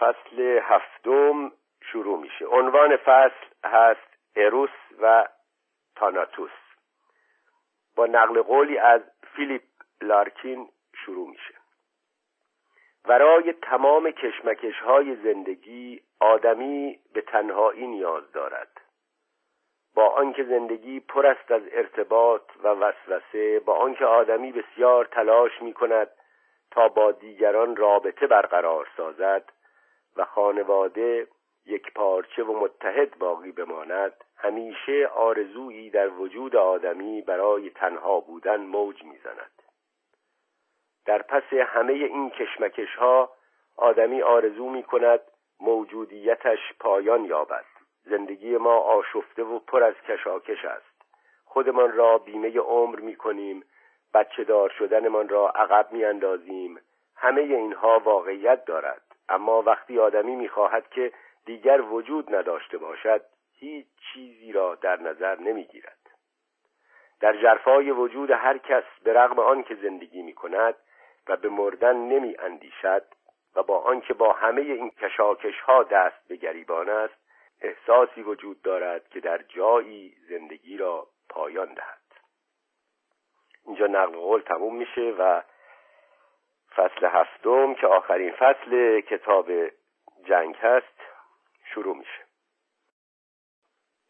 فصل هفتم شروع میشه. عنوان فصل هست اروس و تاناتوس. با نقل قولی از فیلیپ لارکین شروع میشه. برای تمام کشمکش های زندگی آدمی به تنهایی نیاز دارد. با آنکه زندگی پر است از ارتباط و وسوسه با آنکه آدمی بسیار تلاش می کند تا با دیگران رابطه برقرار سازد و خانواده یک پارچه و متحد باقی بماند همیشه آرزویی در وجود آدمی برای تنها بودن موج می‌زند. در پس همه این کشمکش ها آدمی آرزو می کند موجودیتش پایان یابد. زندگی ما آشفته و پر از کشاکش است. خودمان را بیمه عمر می کنیم بچه دار شدنمان را عقب می اندازیم همه اینها واقعیت دارد. اما وقتی آدمی می‌خواهد که دیگر وجود نداشته باشد هیچ چیزی را در نظر نمی‌گیرد. در جرفای وجود هر کس به رغم آنکه زندگی می کند و به مردن نمی اندیشد و با آنکه با همه این کشاکش ها دست به گریبان است احساسی وجود دارد که در جایی زندگی را پایان دهد. اینجا نقل قول تموم میشه و فصل هفتم که آخرین فصل کتاب جنگ هست شروع میشه.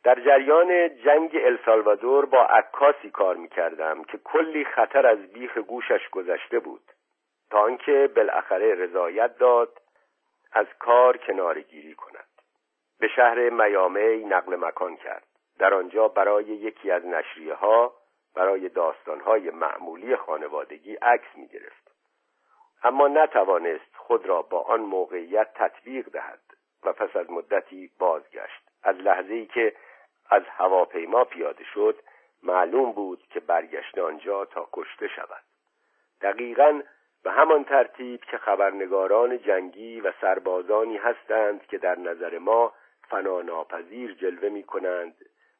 در جریان جنگ السالوادور با عکاسی کار می‌کردم که کلی خطر از بیخ گوشش گذشته بود تا آنکه بالاخره رضایت داد از کار کنارگیری کند. به شهر میامی نقل مکان کرد. در آنجا برای یکی از نشریه ها برای داستان های معمولی خانوادگی عکس می گرفت اما نتوانست خود را با آن موقعیت تطبیق دهد و پس از مدتی بازگشت. از لحظه ای که از هواپیما پیاده شد معلوم بود که برگشت آنجا تا کشته شود. دقیقا به همان ترتیب که خبرنگاران جنگی و سربازانی هستند که در نظر ما فناناپذیر جلوه می کنند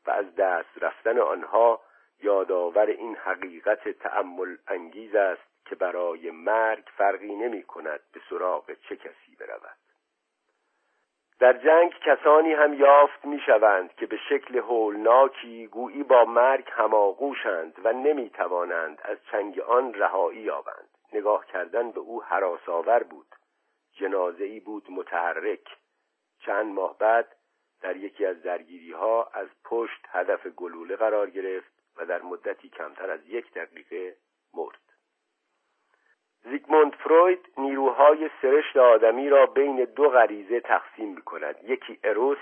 و از دست رفتن آنها یادآور این حقیقت تأمل انگیز است که برای مرگ فرقی نمی کند به سراغ چه کسی برود. در جنگ کسانی هم یافت می شوند که به شکل هولناکی گویی با مرگ هماغوشند و نمی توانند از چنگ آن رهایی یابند. نگاه کردن به او حراساور بود. جنازه ای بود متحرک. چند ماه بعد در یکی از درگیری ها از پشت هدف گلوله قرار گرفت و در مدتی کمتر از یک دقیقه مرد. زیگموند فروید نیروهای سرشت آدمی را بین دو غریزه تقسیم می کند یکی اروس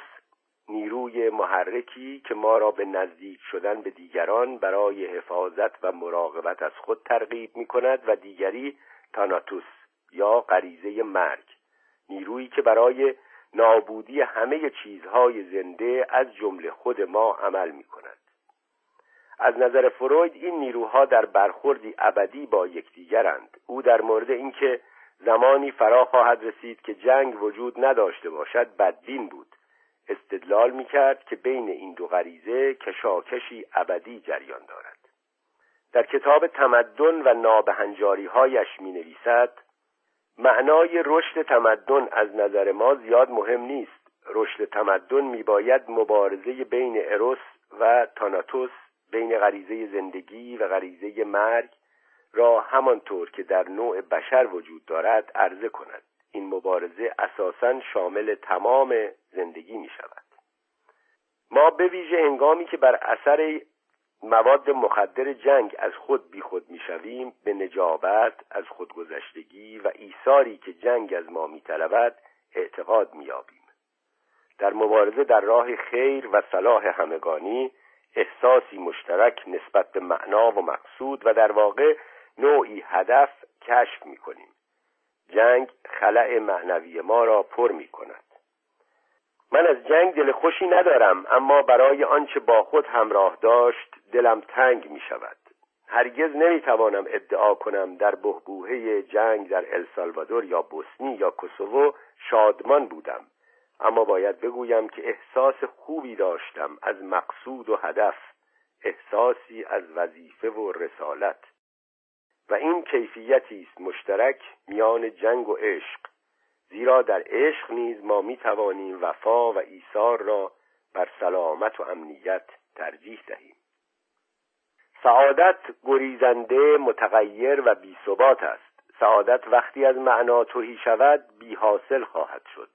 نیروی محرکی که ما را به نزدیک شدن به دیگران برای حفاظت و مراقبت از خود ترغیب می کند و دیگری تاناتوس یا غریزه مرگ. نیرویی که برای نابودی همه چیزهای زنده از جمله خود ما عمل می کند از نظر فروید این نیروها در برخوردی ابدی با یکدیگرند. او در مورد اینکه زمانی فرا خواهد رسید که جنگ وجود نداشته باشد بدبین بود. استدلال می‌کرد که بین این دو غریزه کشاکشی ابدی جریان دارد. در کتاب تمدن و نابهنجاری هایش می نویسد معنای رشد تمدن از نظر ما زیاد مهم نیست. رشد تمدن میباید مبارزه بین اروس و تاناتوس بین غریزه زندگی و غریزه مرگ را همانطور که در نوع بشر وجود دارد عرضه کند. این مبارزه اساسا شامل تمام زندگی می شود ما به ویژه هنگامی که بر اثر مواد مخدر جنگ از خود بیخود می‌شویم به نجابت از خودگذشتگی و ایثاری که جنگ از ما میطلبد اعتقاد مییابیم. در مبارزه در راه خیر و صلاح همگانی احساسی مشترک نسبت به معنا و مقصود و در واقع نوعی هدف کشف می‌کنیم. جنگ خلع معنوی ما را پر می کند من از جنگ دل خوشی ندارم اما برای آنچه با خود همراه داشت دلم تنگ می شود هرگز نمی توانم ادعا کنم در بهبوهه جنگ در السالوادور یا بوسنی یا کوسوو شادمان بودم. اما باید بگویم که احساس خوبی داشتم از مقصود و هدف احساسی از وظیفه و رسالت. و این کیفیتی است مشترک میان جنگ و عشق. زیرا در عشق نیز ما می توانیم وفا و ایثار را بر سلامت و امنیت ترجیح دهیم. سعادت گریزنده متغیر و بی ثبات است. سعادت وقتی از معنا توهی شود بی حاصل خواهد شد.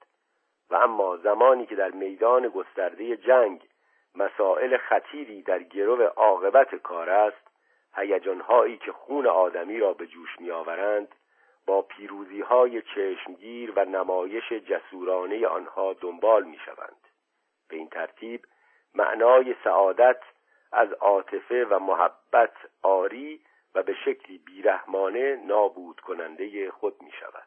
و اما زمانی که در میدان گسترده جنگ مسائل خطیری در گرو عاقبت کار است هیجانهایی که خون آدمی را به جوش میآورند با پیروزی های چشمگیر و نمایش جسورانه آنها دنبال می شوند. به این ترتیب معنای سعادت از عاطفه و محبت آری و به شکلی بیرحمانه نابود کننده خود می شود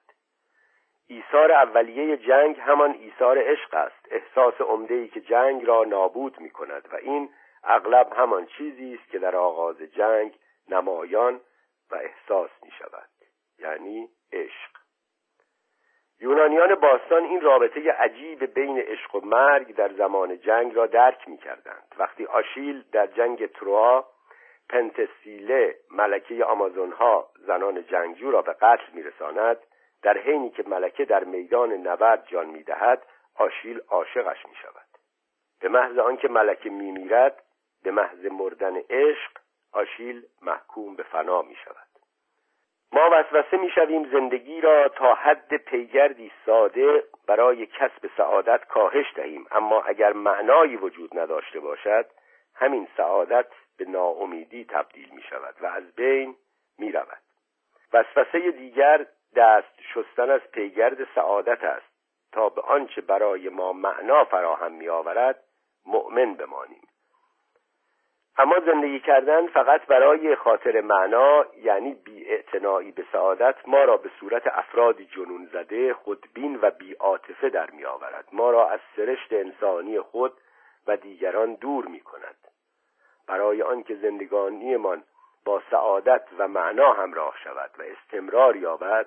ایثار اولیه جنگ همان ایثار عشق است احساس عمده که جنگ را نابود می کند و این اغلب همان چیزی است که در آغاز جنگ نمایان و احساس می شود یعنی عشق یونانیان باستان این رابطه عجیب بین عشق و مرگ در زمان جنگ را درک می کردند. وقتی آشیل در جنگ تروا پنتسیله ملکه آمازونها زنان جنگجو را به قتل می رساند در حینی که ملکه در میدان نبرد جان می دهد آشیل عاشقش می شود به محض آنکه ملکه می میرد به محض مردن عشق آشیل محکوم به فنا می شود ما وسوسه می‌شویم زندگی را تا حد پیگردی ساده برای کسب سعادت کاهش دهیم. اما اگر معنایی وجود نداشته باشد همین سعادت به ناامیدی تبدیل می شود و از بین می رود وسوسه دیگر دست شستن از پیگرد سعادت است تا به آنچه برای ما معنا فراهم می آورد مؤمن بمانیم. اما زندگی کردن فقط برای خاطر معنا یعنی بی به سعادت ما را به صورت افرادی جنون زده خودبین و بی عاطفه در می آورد ما را از سرشت انسانی خود و دیگران دور می کند برای آنکه زندگانیمان با سعادت و معنا همراه شود و استمرار یابد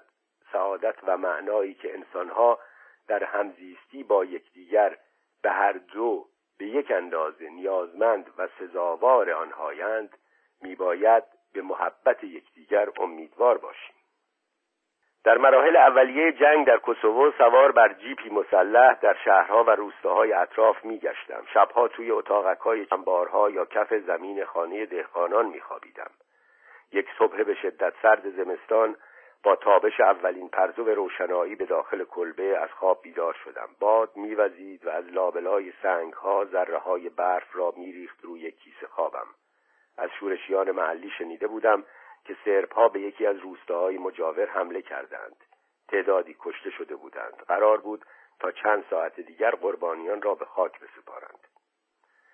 سعادت و معنایی که انسانها در همزیستی با یکدیگر به هر دو به یک اندازه نیازمند و سزاوار آنهایند میباید به محبت یکدیگر امیدوار باشیم. در مراحل اولیه جنگ در کوسوو سوار بر جیپی مسلح در شهرها و روستاهای اطراف میگشتم. شبها توی اتاقکهای چنبارها یا کف زمین خانه دهقانان میخوابیدم. یک صبح به شدت سرد زمستان با تابش اولین پرزو روشنایی به داخل کلبه از خواب بیدار شدم. باد میوزید و از لابلای سنگ ها ذره های برف را میریخت روی کیسه خوابم. از شورشیان محلی شنیده بودم که سرپا به یکی از روستاهای مجاور حمله کردند. تعدادی کشته شده بودند. قرار بود تا چند ساعت دیگر قربانیان را به خاک بسپارند.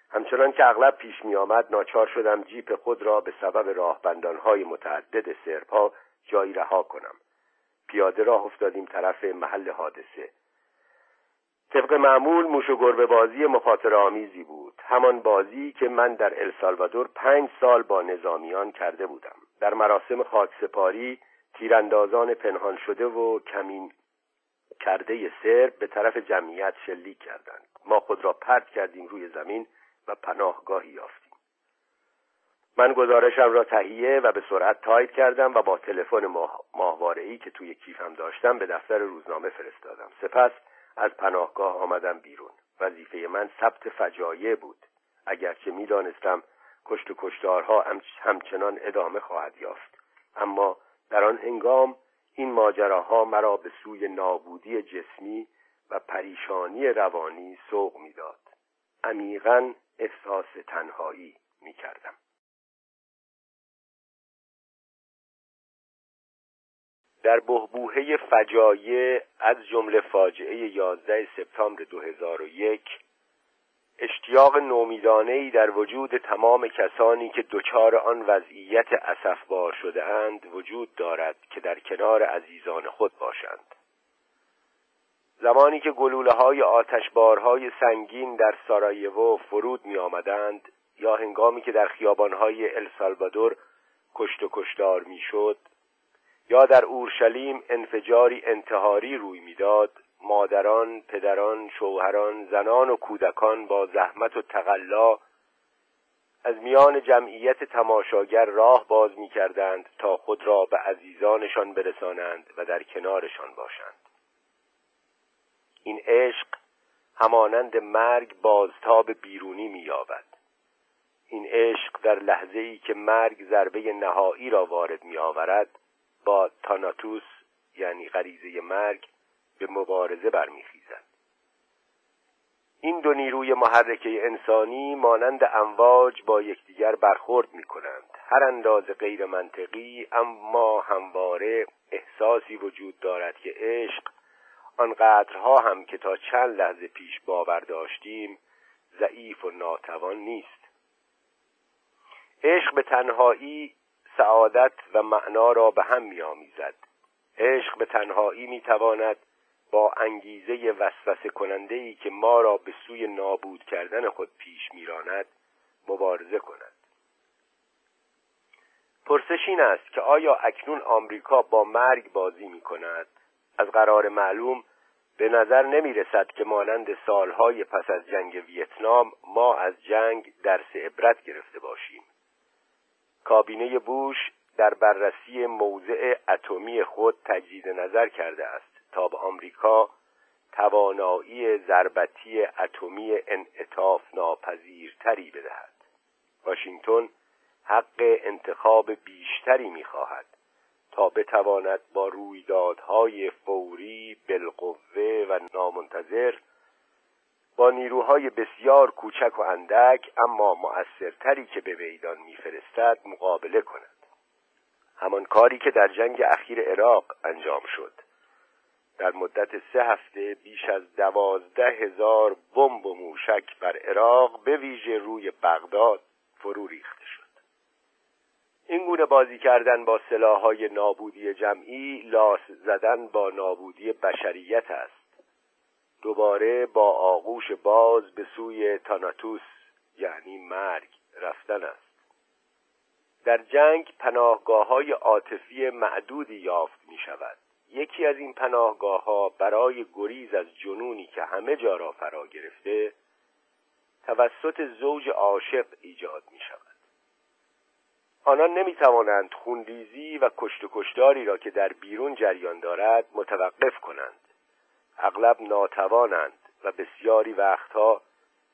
همچنان که اغلب پیش می آمد ناچار شدم جیپ خود را به سبب راهبندانهای متعدد سرپا جایی رها کنم. پیاده راه افتادیم طرف محل حادثه. طبق معمول موش و گربه بازی مخاطر آمیزی بود. همان بازی که من در السالوادور پنج سال با نظامیان کرده بودم. در مراسم خاکسپاری تیراندازان پنهان شده و کمین کرده سر به طرف جمعیت شلیک کردند. ما خود را پرت کردیم روی زمین و پناهگاهی یافتیم. من گزارشم را تهیه و به سرعت تایپ کردم و با تلفن ماه... ای که توی کیفم داشتم به دفتر روزنامه فرستادم. سپس از پناهگاه آمدم بیرون. وظیفه من ثبت فجایع بود. اگرچه می‌دانستم کشت و کشتارها همچنان ادامه خواهد یافت. اما در آن هنگام این ماجراها مرا به سوی نابودی جسمی و پریشانی روانی سوق می‌داد. عمیقا احساس تنهایی می‌کردم. در بهبوهه فجایع از جمله فاجعه 11 سپتامبر 2001 اشتیاق نومیدانه در وجود تمام کسانی که دچار آن وضعیت اسفبار شده اند وجود دارد که در کنار عزیزان خود باشند. زمانی که گلوله های آتشبارهای سنگین در سارایوو فرود می آمدند یا هنگامی که در خیابانهای السالوادور کشت و کشتار می شد یا در اورشلیم انفجاری انتحاری روی می‌داد مادران پدران شوهران زنان و کودکان با زحمت و تقلا از میان جمعیت تماشاگر راه باز می تا خود را به عزیزانشان برسانند و در کنارشان باشند. این عشق همانند مرگ بازتاب بیرونی مییابد. این عشق در لحظه ای که مرگ ضربه نهایی را وارد می آورد با تاناتوس یعنی غریزه مرگ به مبارزه برمیخیزد. این دو نیروی محرکه انسانی مانند امواج با یکدیگر برخورد می کنند هر اندازه غیر منطقی اما همواره احساسی وجود دارد که عشق آنقدرها هم که تا چند لحظه پیش باور داشتیم ضعیف و ناتوان نیست. عشق به تنهایی سعادت و معنا را به هم میآمیزد. عشق به تنهایی می‌تواند با انگیزه وسوسه کننده ای که ما را به سوی نابود کردن خود پیش میراند مبارزه کند. پرسش این است که آیا اکنون آمریکا با مرگ بازی می کند از قرار معلوم به نظر نمی رسد که مانند سالهای پس از جنگ ویتنام ما از جنگ درس عبرت گرفته باشیم. کابینه بوش در بررسی موضع اتمی خود تجدید نظر کرده است تا به آمریکا توانایی ضربتی اتمی انعطاف ناپذیرتری بدهد. واشنگتن حق انتخاب بیشتری می‌خواهد تا بتواند با رویدادهای فوری بالقوه و نامنتظر با نیروهای بسیار کوچک و اندک اما مؤثرتری که به میدان میفرستد مقابله کند. همان کاری که در جنگ اخیر عراق انجام شد. در مدت سه هفته بیش از دوازده هزار بمب و موشک بر عراق به ویژه روی بغداد فرو ریخته شد. این گونه بازی کردن با سلاحهای نابودی جمعی لاس زدن با نابودی بشریت است. دوباره با آغوش باز به سوی تاناتوس یعنی مرگ رفتن است. در جنگ پناهگاه های عاطفی معدودی یافت می شود یکی از این پناهگاه ها برای گریز از جنونی که همه جا را فرا گرفته توسط زوج عاشق ایجاد می شود آنان نمی توانند خونریزی و کشت و را که در بیرون جریان دارد متوقف کنند. اغلب ناتوانند و بسیاری وقتها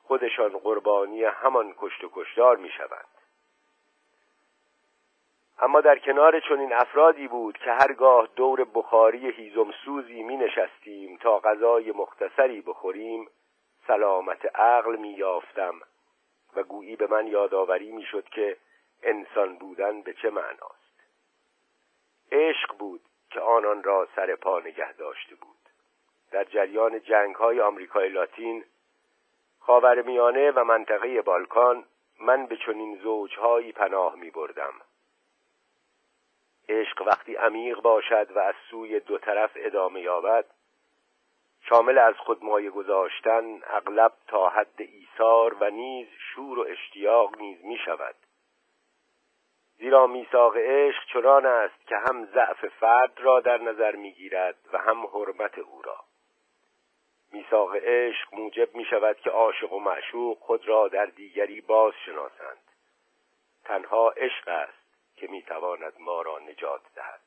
خودشان قربانی همان کشت و کشتار می شوند اما در کنار چنین افرادی بود که هرگاه دور بخاری هیزم سوزی می نشستیم تا غذای مختصری بخوریم سلامت عقل می یافتم و گویی به من یادآوری می شد که انسان بودن به چه معناست. عشق بود که آنان را سر پا نگه داشته بود. در جریان جنگ های آمریکای لاتین خاورمیانه و منطقه بالکان من به چنین زوجهایی پناه می بردم عشق وقتی عمیق باشد و از سوی دو طرف ادامه یابد شامل از خود مایه گذاشتن اغلب تا حد ایثار و نیز شور و اشتیاق نیز می شود زیرا میثاق عشق چنان است که هم ضعف فرد را در نظر می‌گیرد و هم حرمت او را. میثاق عشق موجب می شود که عاشق و معشوق خود را در دیگری باز شناسند تنها عشق است که می‌تواند ما را نجات دهد.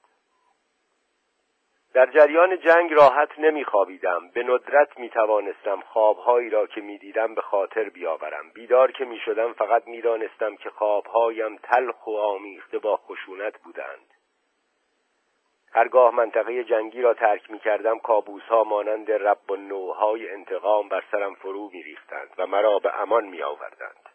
در جریان جنگ راحت نمیخوابیدم. به ندرت می‌توانستم خوابهایی را که می‌دیدم به خاطر بیاورم. بیدار که می‌شدم فقط می‌دانستم که خوابهایم تلخ و آمیخته با خشونت بودند. هرگاه منطقه جنگی را ترک می کردم کابوس ها مانند رب و نوهای انتقام بر سرم فرو می ریختند و مرا به امان می آوردند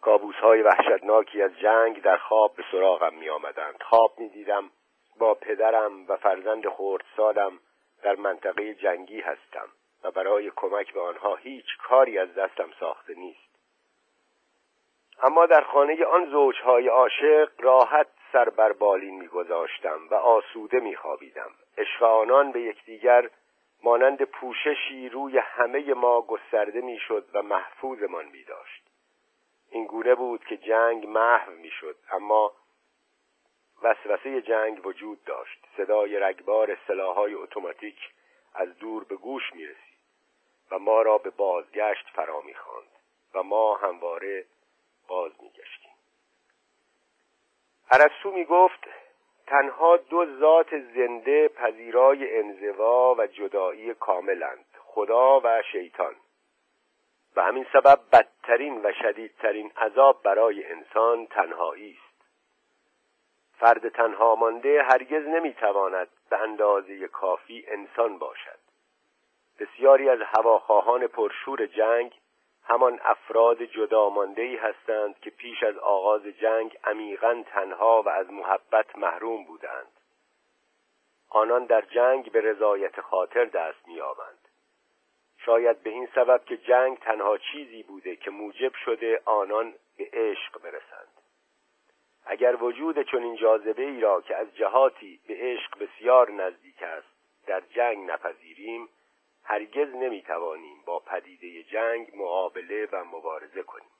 کابوس های وحشتناکی از جنگ در خواب به سراغم می آمدند خواب می دیدم با پدرم و فرزند خردسالم در منطقه جنگی هستم و برای کمک به آنها هیچ کاری از دستم ساخته نیست. اما در خانه آن زوجهای عاشق راحت سر بر بالین میگذاشتم و آسوده میخوابیدم. عشق آنان به یکدیگر مانند پوششی روی همه ما گسترده می‌شد و محفوظمان میداشت. این گونه بود که جنگ محو می‌شد اما وسوسه جنگ وجود داشت. صدای رگبار سلاحهای اتوماتیک از دور به گوش می رسید و ما را به بازگشت فرا می خواند و ما همواره باز می گشتیم عرصو می گفت تنها دو ذات زنده پذیرای انزوا و جدایی کاملند خدا و شیطان. و همین سبب بدترین و شدیدترین عذاب برای انسان تنهایی است. فرد تنها مانده هرگز نمی‌تواند به اندازه کافی انسان باشد. بسیاری از هواخواهان پرشور جنگ همان افراد جدا مانده هستند که پیش از آغاز جنگ عمیقا تنها و از محبت محروم بودند. آنان در جنگ به رضایت خاطر دست می‌یابند. شاید به این سبب که جنگ تنها چیزی بوده که موجب شده آنان به عشق برسند. اگر وجود چنین جاذبه ای را که از جهاتی به عشق بسیار نزدیک است در جنگ نپذیریم هرگز نمی‌توانیم با پدیده جنگ مقابله و مبارزه کنیم.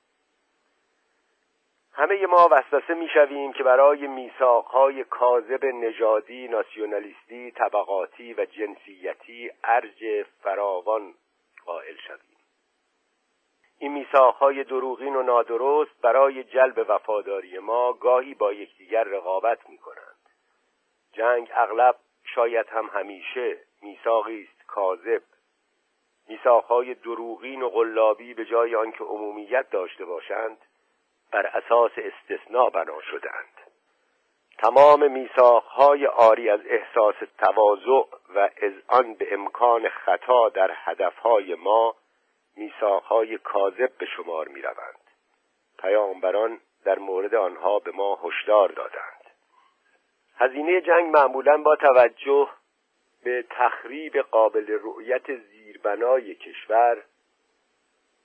همه ما وسوسه می‌شویم که برای میثاقهای کاذب نژادی ناسیونالیستی طبقاتی و جنسیتی ارج فراوان قائل شویم. این میثاقهای دروغین و نادرست برای جلب وفاداری ما گاهی با یکدیگر رقابت می‌کنند. جنگ اغلب شاید هم همیشه میثاقی است کاذب میثاقهای دروغین و غلابی به جای آنکه عمومیت داشته باشند بر اساس استثناء بنا شدهاند تمام میثاقهای آری از احساس تواضع و آن به امکان خطا در هدفهای ما میثاقهای کاذب به شمار می‌روند. پیامبران در مورد آنها به ما هشدار دادند. هزینه جنگ معمولا با توجه به تخریب قابل رؤیت زیربنای کشور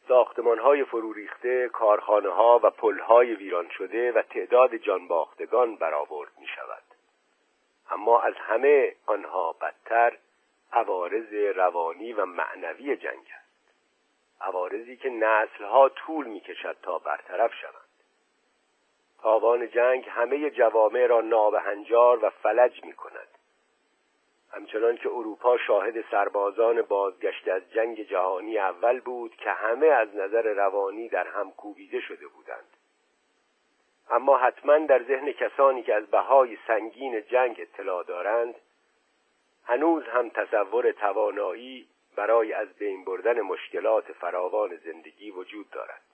ساختمانهای فرو ریخته، کارخانه ها و پلهای ویران شده و تعداد جانباختگان برآورد می شود. اما از همه آنها بدتر عوارض روانی و معنوی جنگ است. عوارضی که نسلها طول می کشد تا برطرف شوند. تاوان جنگ همه جوامع را نابهنجار و فلج می کند. همچنان که اروپا شاهد سربازان بازگشته از جنگ جهانی اول بود که همه از نظر روانی در هم کوبیده شده بودند. اما حتما در ذهن کسانی که از بهای سنگین جنگ اطلاع دارند هنوز هم تصور توانایی برای از بین بردن مشکلات فراوان زندگی وجود دارد.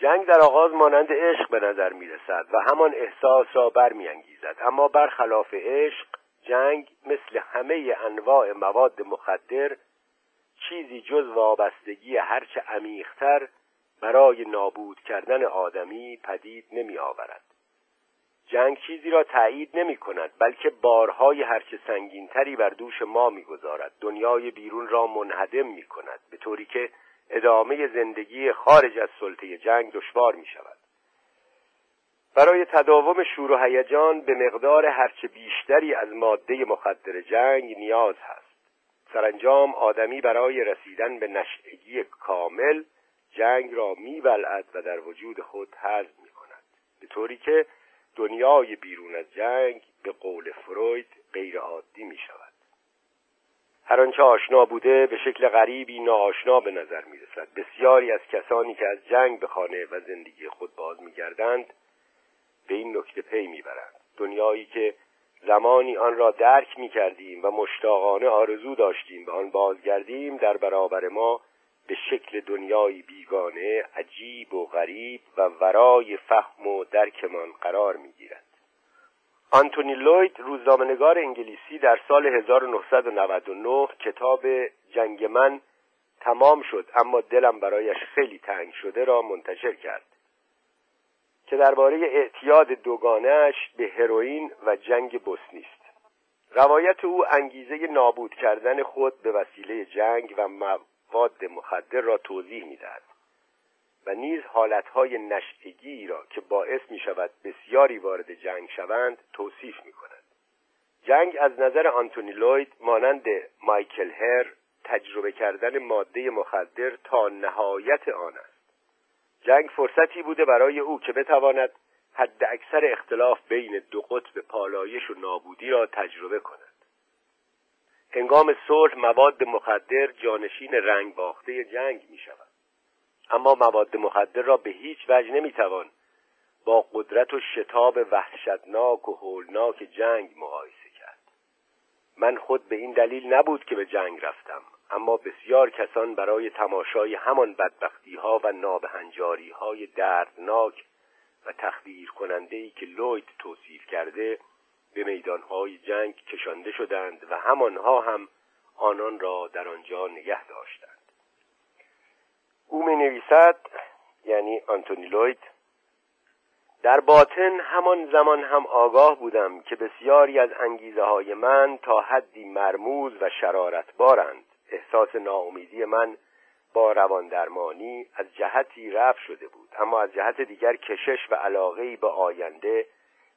جنگ در آغاز مانند عشق به نظر می رسد و همان احساس را برمیانگیزد. اما برخلاف عشق جنگ مثل همه انواع مواد مخدر چیزی جز وابستگی هرچه عمیقتر برای نابود کردن آدمی پدید نمی آورد جنگ چیزی را تایید نمی کند بلکه بارهای هرچه سنگینتری بر دوش ما می‌گذارد. دنیای بیرون را منهدم می کند به طوری که ادامه زندگی خارج از سلطه جنگ دشوار می شود برای تداوم شور و هیجان به مقدار هرچه بیشتری از ماده مخدر جنگ نیاز هست. سرانجام آدمی برای رسیدن به نشعگی کامل جنگ را میبلعد و در وجود خود حذف می کند به طوری که دنیای بیرون از جنگ به قول فروید غیر عادی می شود هر آنچه آشنا بوده به شکل غریبی ناآشنا به نظر می رسد بسیاری از کسانی که از جنگ به خانه و زندگی خود باز می گردند به این نکته پی می برند دنیایی که زمانی آن را درک می کردیم و مشتاقانه آرزو داشتیم به آن بازگردیم در برابر ما به شکل دنیایی بیگانه عجیب و غریب و ورای فهم و درکمان قرار می گیرد آنتونی لوید روزنامه‌نگار انگلیسی در سال 1999 کتاب جنگ من تمام شد اما دلم برایش خیلی تنگ شده را منتشر کرد که درباره اعتیاد دوگانهش به هروئین و جنگ بوسنی است. روایت او انگیزه نابود کردن خود به وسیله جنگ و مواد مخدر را توضیح می‌دهد. و نیز حالتهای نشعگی را که باعث می شود بسیاری وارد جنگ شوند توصیف می کند. جنگ از نظر آنتونی لوید مانند مایکل هر تجربه کردن ماده مخدر تا نهایت آن است. جنگ فرصتی بوده برای او که بتواند حد اکثر اختلاف بین دو قطب پالایش و نابودی را تجربه کند. هنگام صلح مواد مخدر جانشین رنگ باخته جنگ می شود اما مواد مخدر را به هیچ وجه نمی‌توان با قدرت و شتاب وحشتناک و هولناک جنگ مقایسه کرد. من خود به این دلیل نبود که به جنگ رفتم اما بسیار کسان برای تماشای همان بدبختی ها و نابهنجاری های دردناک و تخدیر کننده ای که لوید توصیف کرده به میدان های جنگ کشانده شدند و همانها هم آنان را در آنجا نگه داشتند. او می نویسد یعنی آنتونی لوید. در باطن همان زمان هم آگاه بودم که بسیاری از انگیزه های من تا حدی مرموز و شرارت بارند احساس ناامیدی من با روان درمانی از جهتی رفت شده بود. اما از جهت دیگر کشش و علاقه به آینده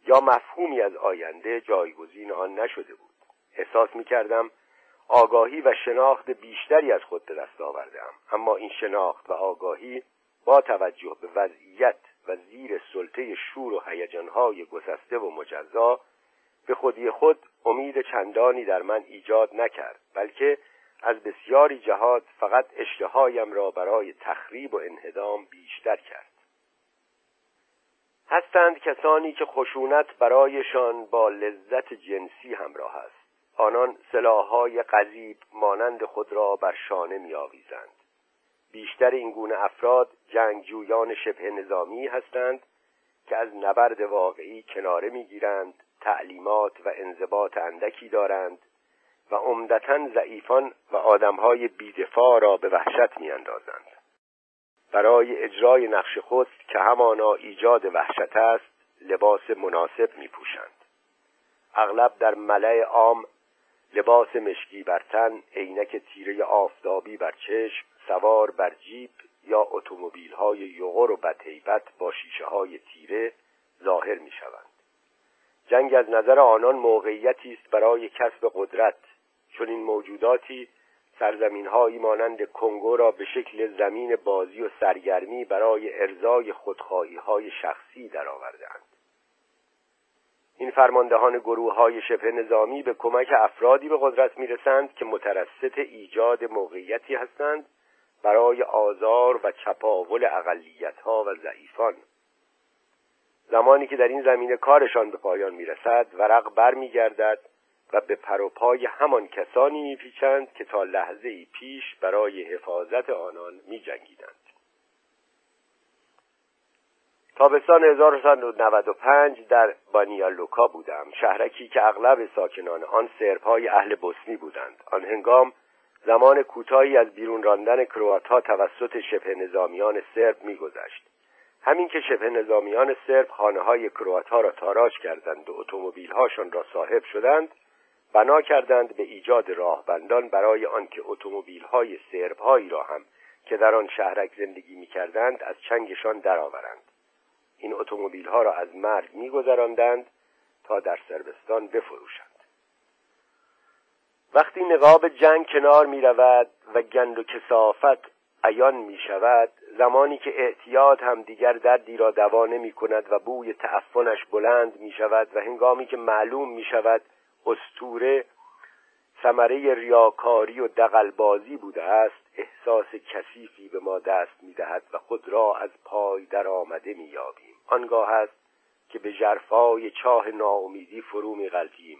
یا مفهومی از آینده جایگزین آن نشده بود. احساس می کردم آگاهی و شناخت بیشتری از خود به دست آوردم اما این شناخت و آگاهی با توجه به وضعیت و زیر سلطه شور و هیجانهای گسسته و مجزا به خودی خود امید چندانی در من ایجاد نکرد بلکه از بسیاری جهات فقط اشتهایم را برای تخریب و انهدام بیشتر کرد. هستند کسانی که خشونت برایشان با لذت جنسی همراه است. آنان سلاحهای قذیب مانند خود را بر شانه میآویزند. بیشتر این گونه افراد جنگجویان شبه نظامی هستند که از نبرد واقعی کناره می‌گیرند تعلیمات و انضباط اندکی دارند و عمدتا ضعیفان و آدمهای بیدفاع را به وحشت میاندازند. برای اجرای نقش خود که همانا ایجاد وحشت است لباس مناسب میپوشند. اغلب در ملع عام لباس مشکی بر تن عینک تیره آفتابی بر چشم سوار بر جیپ یا اتومبیل های یغر و بدهیبت با شیشه های تیره ظاهر می شوند. جنگ از نظر آنان موقعیتی است برای کسب قدرت چون این موجوداتی سرزمین هایی مانند کنگو را به شکل زمین بازی و سرگرمی برای ارزای خودخواهی های شخصی درآوردهاند. این فرماندهان گروه های شبه نظامی به کمک افرادی به قدرت می رسند که مترسط ایجاد موقعیتی هستند برای آزار و چپاول اقلیت ها و ضعیفان زمانی که در این زمینه کارشان به پایان می رسد ورق بر می گردد و به پروپای همان کسانی میپیچند که تا لحظه پیش برای حفاظت آنان می جنگیدند. تابستان 1995 در بانیالوکا بودم. شهرکی که اغلب ساکنان آن سربهای اهل بوسنی بودند. آن هنگام زمان کوتاهی از بیرون راندن کرواتها توسط شبه نظامیان سرب میگذشت. همین که شبه نظامیان سرب خانه های کرواتها را تاراج کردند و اتومبیلهاشان را صاحب شدند بنا کردند به ایجاد راهبندان برای آنکه اتومبیل‌های سربهایی را هم که در آن شهرک زندگی می‌کردند از چنگشان درآورند. این اتومبیل‌ها را از مرگ میگذراندند تا در سربستان بفروشند. وقتی نقاب جنگ کنار می رود و گند و کسافت عیان می شود زمانی که اعتیاد هم دیگر دردی را دوا نمی کند و بوی تعفنش بلند می شود و هنگامی که معلوم می شود استوره ثمره ریاکاری و دقلبازی بوده است احساس کثیفی به ما دست می‌دهد و خود را از پای در آمده مییابیم. آنگاه است که به جرفای چاه ناامیدی فرو میغلطیم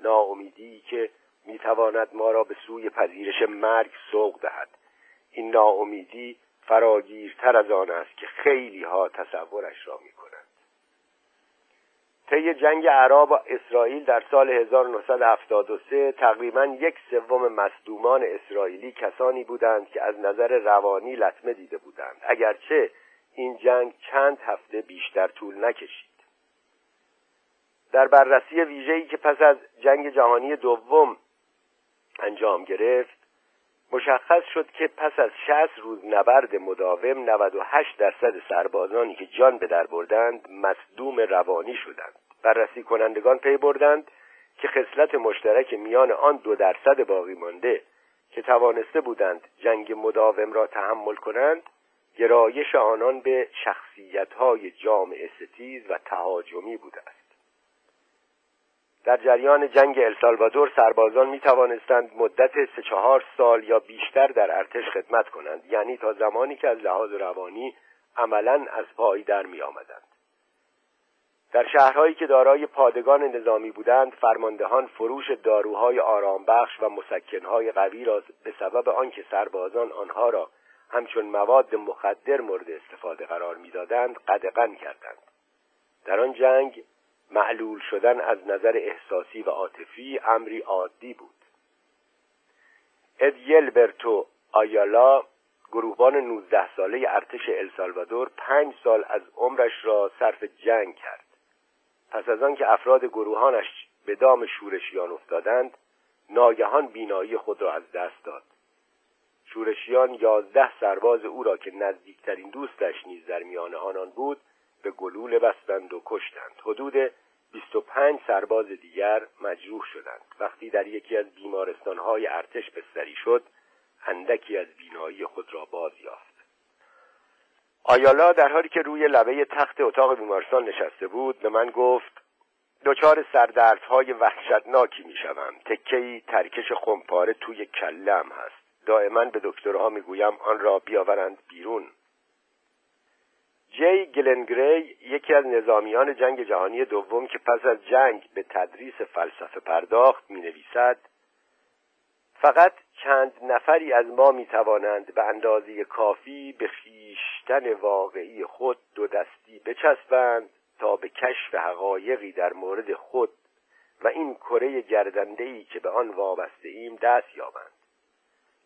ناامیدی که می‌تواند ما را به سوی پذیرش مرگ سوق دهد. این ناامیدی فراگیرتر از آن است که خیلی ها تصورش را می‌کنند. طی جنگ عرب و اسرائیل در سال 1973 تقریبا یک سوم مصدومان اسرائیلی کسانی بودند که از نظر روانی لطمه دیده بودند. اگرچه این جنگ چند هفته بیشتر طول نکشید. در بررسی ویژه‌ای که پس از جنگ جهانی دوم انجام گرفت مشخص شد که پس از 60 روز نبرد مداوم 98 درصد سربازانی که جان به در بردند مصدوم روانی شدند. بررسی کنندگان پی بردند که خصلت مشترک میان آن دو درصد باقی مانده که توانسته بودند جنگ مداوم را تحمل کنند گرایش آنان به شخصیت‌های جامعه ستیز و تهاجمی بوده است. در جریان جنگ السالوادور سربازان می توانستند مدت سه چهار سال یا بیشتر در ارتش خدمت کنند یعنی تا زمانی که از لحاظ روانی عملا از پای در می آمدند در شهرهایی که دارای پادگان نظامی بودند فرماندهان فروش داروهای آرامبخش و مسکنهای قوی را به سبب آنکه سربازان آنها را همچون مواد مخدر مورد استفاده قرار می‌دادند قدغن کردند. در آن جنگ معلول شدن از نظر احساسی و عاطفی امری عادی بود. ادیلبرتو آیالا گروهبان 19 ساله ارتش السالوادور پنج سال از عمرش را صرف جنگ کرد. پس از آنکه افراد گروهانش به دام شورشیان افتادند ناگهان بینایی خود را از دست داد. شورشیان یازده سرباز او را که نزدیکترین دوستش نیز در میان آنان بود به گلوله بستند و کشتند. حدود 25 سرباز دیگر مجروح شدند. وقتی در یکی از بیمارستانهای ارتش بستری شد اندکی از بینایی خود را باز یافت. آیالا در حالی که روی لبه تخت اتاق بیمارستان نشسته بود به من گفت دچار سردردهای وحشتناکی می‌شوم. تکهای ترکش خمپاره توی کلم هست. دائما به دکترها می‌گویم آن را بیاورند بیرون. جی گلنگری یکی از نظامیان جنگ جهانی دوم که پس از جنگ به تدریس فلسفه پرداخت می نویسد فقط چند نفری از ما می توانند به اندازه کافی به خیشتن واقعی خود دو دستی بچسبند تا به کشف حقایقی در مورد خود و این کره گردندهی که به آن وابسته ایم دست یابند.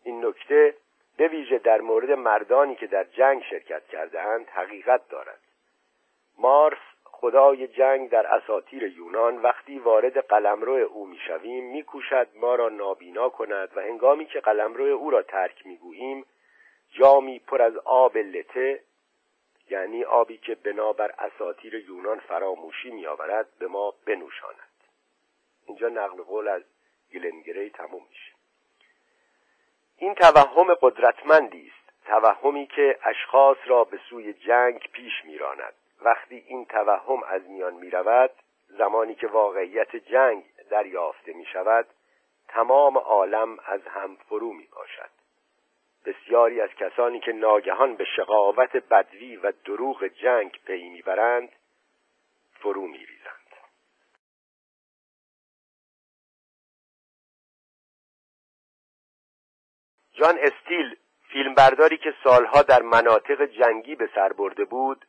این نکته به ویژه در مورد مردانی که در جنگ شرکت کردهاند حقیقت دارد. مارس خدای جنگ در اساطیر یونان وقتی وارد قلمرو او می‌شویم میکوشد ما را نابینا کند و هنگامی که قلمرو او را ترک می‌گوییم جامی پر از آب لته یعنی آبی که بنابر اساطیر یونان فراموشی میآورد به ما بنوشاند. اینجا نقل قول از گلنگری تموم میشه. این توهم قدرتمندی است توهمی که اشخاص را به سوی جنگ پیش میراند. وقتی این توهم از میان می رود زمانی که واقعیت جنگ دریافته می شود تمام عالم از هم فرو می باشد بسیاری از کسانی که ناگهان به شقاوت بدوی و دروغ جنگ پی می‌برند فرو میریزند. جان استیل فیلمبرداری که سالها در مناطق جنگی به سر برده بود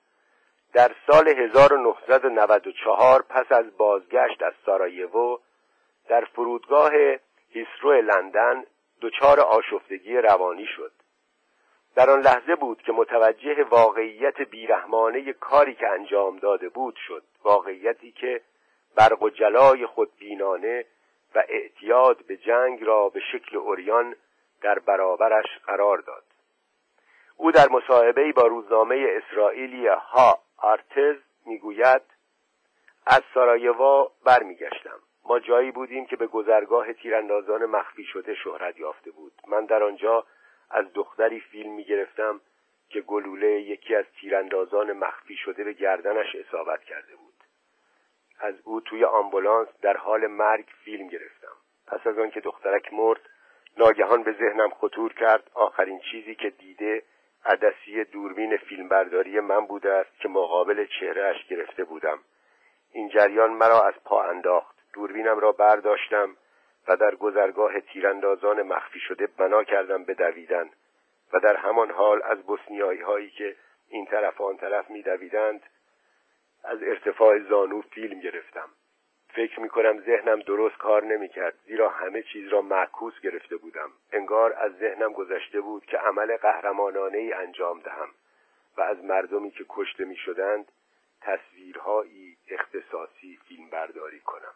در سال 1994 پس از بازگشت از سارایوو در فرودگاه هیسرو لندن دچار آشفتگی روانی شد. در آن لحظه بود که متوجه واقعیت بیرحمانه کاری که انجام داده بود شد واقعیتی که برق و جلای خودبینانه و اعتیاد به جنگ را به شکل اوریان در برابرش قرار داد. او در مصاحبه با روزنامه اسرائیلی ها آرتز می‌گوید از سارایوا برمیگشتم. ما جایی بودیم که به گذرگاه تیراندازان مخفی شده شهرت یافته بود. من در آنجا از دختری فیلم می‌گرفتم که گلوله یکی از تیراندازان مخفی شده به گردنش اصابت کرده بود. از او توی آمبولانس در حال مرگ فیلم گرفتم. پس از آنکه دخترک مرد ناگهان به ذهنم خطور کرد. آخرین چیزی که دیده عدسی دوربین فیلمبرداری من بوده است که مقابل چهرهش گرفته بودم. این جریان مرا از پا انداخت. دوربینم را برداشتم و در گذرگاه تیراندازان مخفی شده بنا کردم به دویدن و در همان حال از بسنیایی هایی که این طرف آن طرف می دویدند از ارتفاع زانو فیلم گرفتم. فکر می کنم ذهنم درست کار نمی کرد زیرا همه چیز را معکوس گرفته بودم. انگار از ذهنم گذشته بود که عمل قهرمانانه ای انجام دهم و از مردمی که کشته می شدند تصویرهایی اختصاصی فیلم برداری کنم.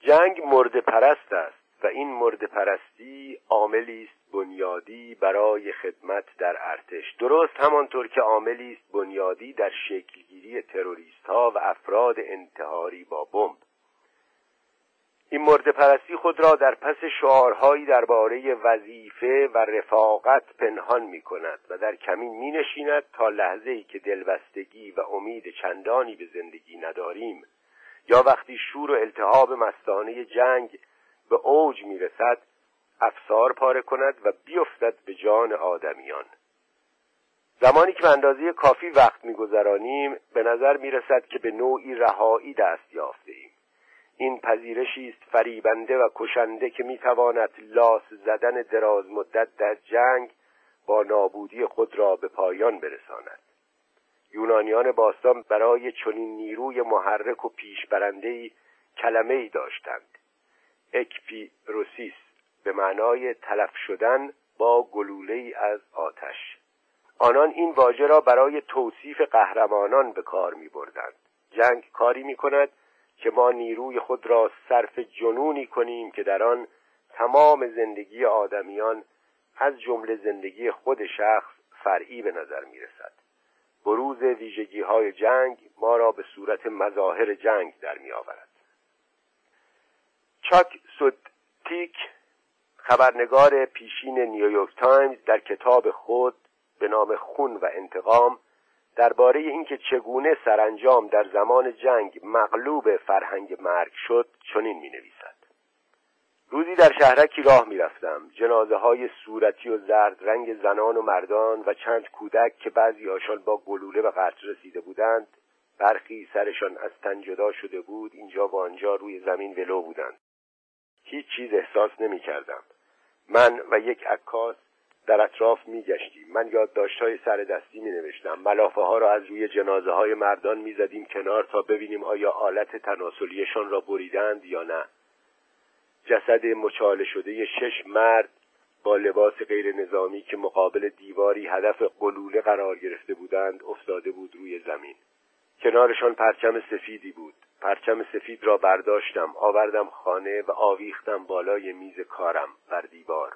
جنگ مرد پرست است و این مرد پرستی عاملی است بنیادی برای خدمت در ارتش. درست همانطور که عاملی است بنیادی در شکلگیری تروریست ها و افراد انتحاری با بمب. این مرد پرستی خود را در پس شعارهایی درباره وظیفه و رفاقت پنهان می کند و در کمین می نشیند تا لحظه ای که دلبستگی و امید چندانی به زندگی نداریم یا وقتی شور و التهاب مستانه جنگ به اوج می‌رسد افسار پاره کند و بیفتد به جان آدمیان. زمانی که به اندازه کافی وقت میگذرانیم به نظر می‌رسد که به نوعی رهایی دست یافته ایم این پذیرشی است فریبنده و کشنده که می‌تواند لاس زدن دراز مدت در جنگ با نابودی خود را به پایان برساند. یونانیان باستان برای چنین نیروی محرک و پیشبرندهای کلمه ای داشتند اکپیروسیس به معنای تلف شدن با گلوله ای از آتش آنان این واژه را برای توصیف قهرمانان به کار می بردند. جنگ کاری می کند که ما نیروی خود را صرف جنونی کنیم که در آن تمام زندگی آدمیان از جمله زندگی خود شخص فرعی به نظر می رسد. بروز ویژگی های جنگ ما را به صورت مظاهر جنگ در می آورد. چاک سودتیک خبرنگار پیشین نیویورک تایمز در کتاب خود به نام خون و انتقام درباره اینکه چگونه سرانجام در زمان جنگ مغلوب فرهنگ مرگ شد چنین می نویسد روزی در شهرکی راه می رفتم جنازه های صورتی و زرد رنگ زنان و مردان و چند کودک که بعضی آشان با گلوله به قتل رسیده بودند برخی سرشان از تن جدا شده بود اینجا و آنجا روی زمین ولو بودند. هیچ چیز احساس نمی کردم من و یک عکاس در اطراف می گشتیم من های سر دستی می نوشتم ملافه ها را از روی جنازه های مردان می زدیم کنار تا ببینیم آیا آلت تناسلیشان را بریدند یا نه. جسد مچاله شده شش مرد با لباس غیر نظامی که مقابل دیواری هدف قلوله قرار گرفته بودند افتاده بود روی زمین. کنارشان پرچم سفیدی بود. پرچم سفید را برداشتم آوردم خانه و آویختم بالای میز کارم بر دیوار.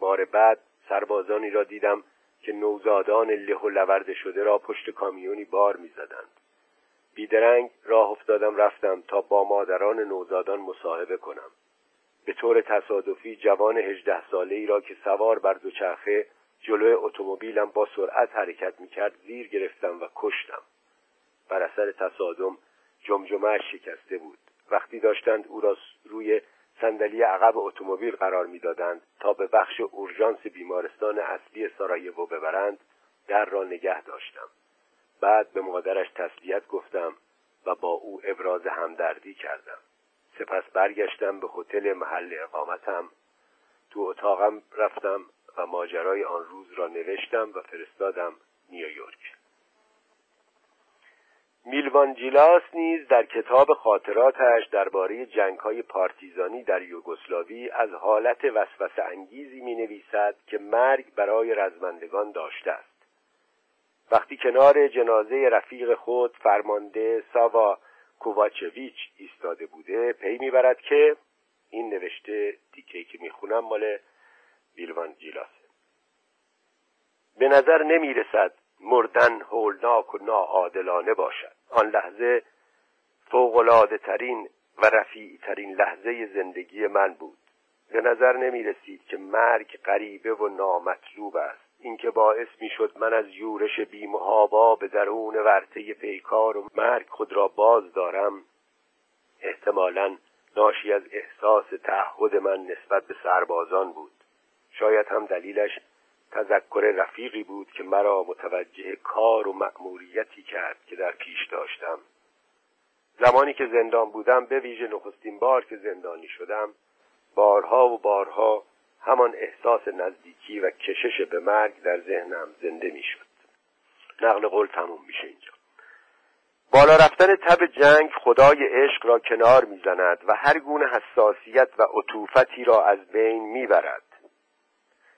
بار بعد سربازانی را دیدم که نوزادان له و لورده شده را پشت کامیونی بار می‌زدند. بیدرنگ راه افتادم رفتم تا با مادران نوزادان مصاحبه کنم. به طور تصادفی جوان هجده ساله ای را که سوار بر دوچرخه جلوی اتومبیلم با سرعت حرکت می‌کرد زیر گرفتم و کشتم. بر اثر تصادم جمجمه شکسته بود. وقتی داشتند او را روی صندلی عقب اتومبیل قرار می‌دادند تا به بخش اورژانس بیمارستان اصلی سارایوو ببرند در را نگه داشتم. بعد به مادرش تسلیت گفتم و با او ابراز همدردی کردم. سپس برگشتم به هتل محل اقامتم. تو اتاقم رفتم و ماجرای آن روز را نوشتم و فرستادم نیویورک. میلوانجیلاس نیز در کتاب خاطراتش درباره جنگهای پارتیزانی در یوگسلاوی از حالت وسوسه انگیزی می نویسد که مرگ برای رزمندگان داشته است. وقتی کنار جنازه رفیق خود فرمانده ساوا کوواچویچ ایستاده بوده پی می‌برد که این نوشته دیکه که می‌خونم مال میلوانجیلاسه به نظر نمی‌رسد مردن هولناک و ناعادلانه باشد. آن لحظه فوقلاده ترین و رفیع ترین لحظه زندگی من بود. به نظر نمی رسید که مرگ غریبه و نامطلوب است. اینکه باعث می شد من از یورش بیمهابا به درون ورطه پیکار و مرگ خود را باز دارم احتمالا ناشی از احساس تعهد من نسبت به سربازان بود. شاید هم دلیلش تذکر رفیقی بود که مرا متوجه کار و مأموریتی کرد که در پیش داشتم. زمانی که زندان بودم به ویژه نخستین بار که زندانی شدم بارها و بارها همان احساس نزدیکی و کشش به مرگ در ذهنم زنده می‌شد. نقل قول تموم میشه اینجا. بالا رفتن تب جنگ خدای عشق را کنار می‌زند و هر گونه حساسیت و عطوفتی را از بین می‌برد.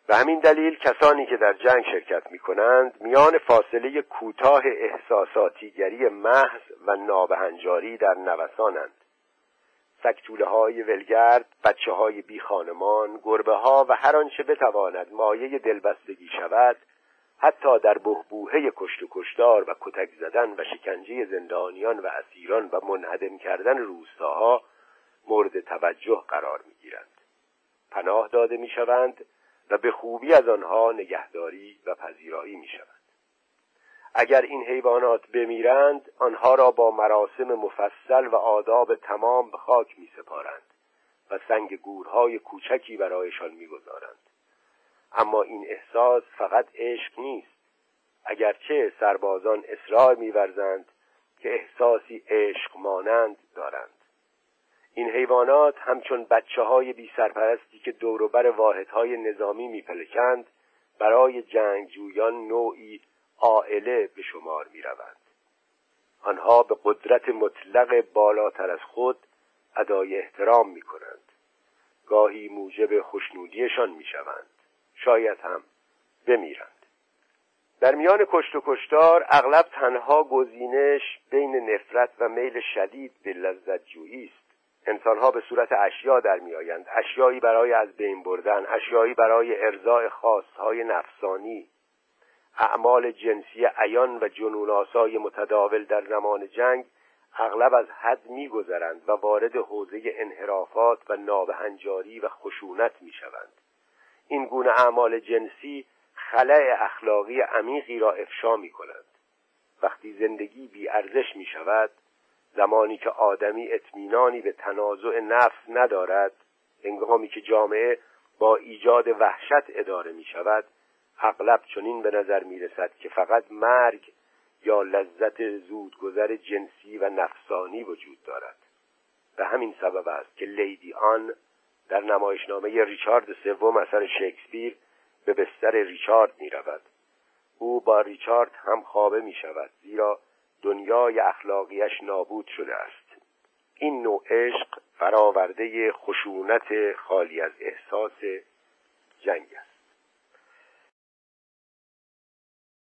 و همین دلیل کسانی که در جنگ شرکت می کنند میان فاصله کوتاه احساساتیگری محض و نابهنجاری در نوسانند. سکتوله های ولگرد بچه های بی خانمان گربه ها و هر آنچه بتواند مایه دلبستگی شود حتی در بهبوهه کشت و کشتار و کتک زدن و شکنجه زندانیان و اسیران و منهدم کردن روستاها مورد توجه قرار می گیرند پناه داده می شوند و به خوبی از آنها نگهداری و پذیرایی می شود اگر این حیوانات بمیرند آنها را با مراسم مفصل و آداب تمام به خاک می سپارند و سنگ گورهای کوچکی برایشان می‌گذارند. اما این احساس فقط عشق نیست. اگرچه سربازان اصرار میورزند که احساسی عشق مانند دارند. این حیوانات همچون بچه های بی سرپرستی که دوروبر واحدهای نظامی میپلکند برای جنگجویان نوعی عائله به شمار می روند. آنها به قدرت مطلق بالاتر از خود ادای احترام می کنند. گاهی موجب خوشنودیشان می شوند. شاید هم بمیرند. در میان کشت و کشتار اغلب تنها گزینش بین نفرت و میل شدید به لذت جویی است انسانها به صورت اشیا در میآیند. اشیایی برای از بین بردن اشیایی برای ارضاء خواستهای نفسانی. اعمال جنسی عیان و جنوناسای متداول در زمان جنگ اغلب از حد میگذرند و وارد حوزه انحرافات و نابهنجاری و خشونت می‌شوند. این گونه اعمال جنسی خلع اخلاقی عمیقی را افشا می کنند وقتی زندگی بی ارزش می شود زمانی که آدمی اطمینانی به تنازع نفس ندارد هنگامی که جامعه با ایجاد وحشت اداره می شود اغلب چنین به نظر می رسد که فقط مرگ یا لذت زودگذر جنسی و نفسانی وجود دارد. به همین سبب است که لیدی آن در نمایشنامه ریچارد سوم اثر شکسپیر به بستر ریچارد می رود او با ریچارد هم خوابه می شود زیرا دنیای اخلاقیش نابود شده است. این نوع عشق فراورده خشونت خالی از احساس جنگ است.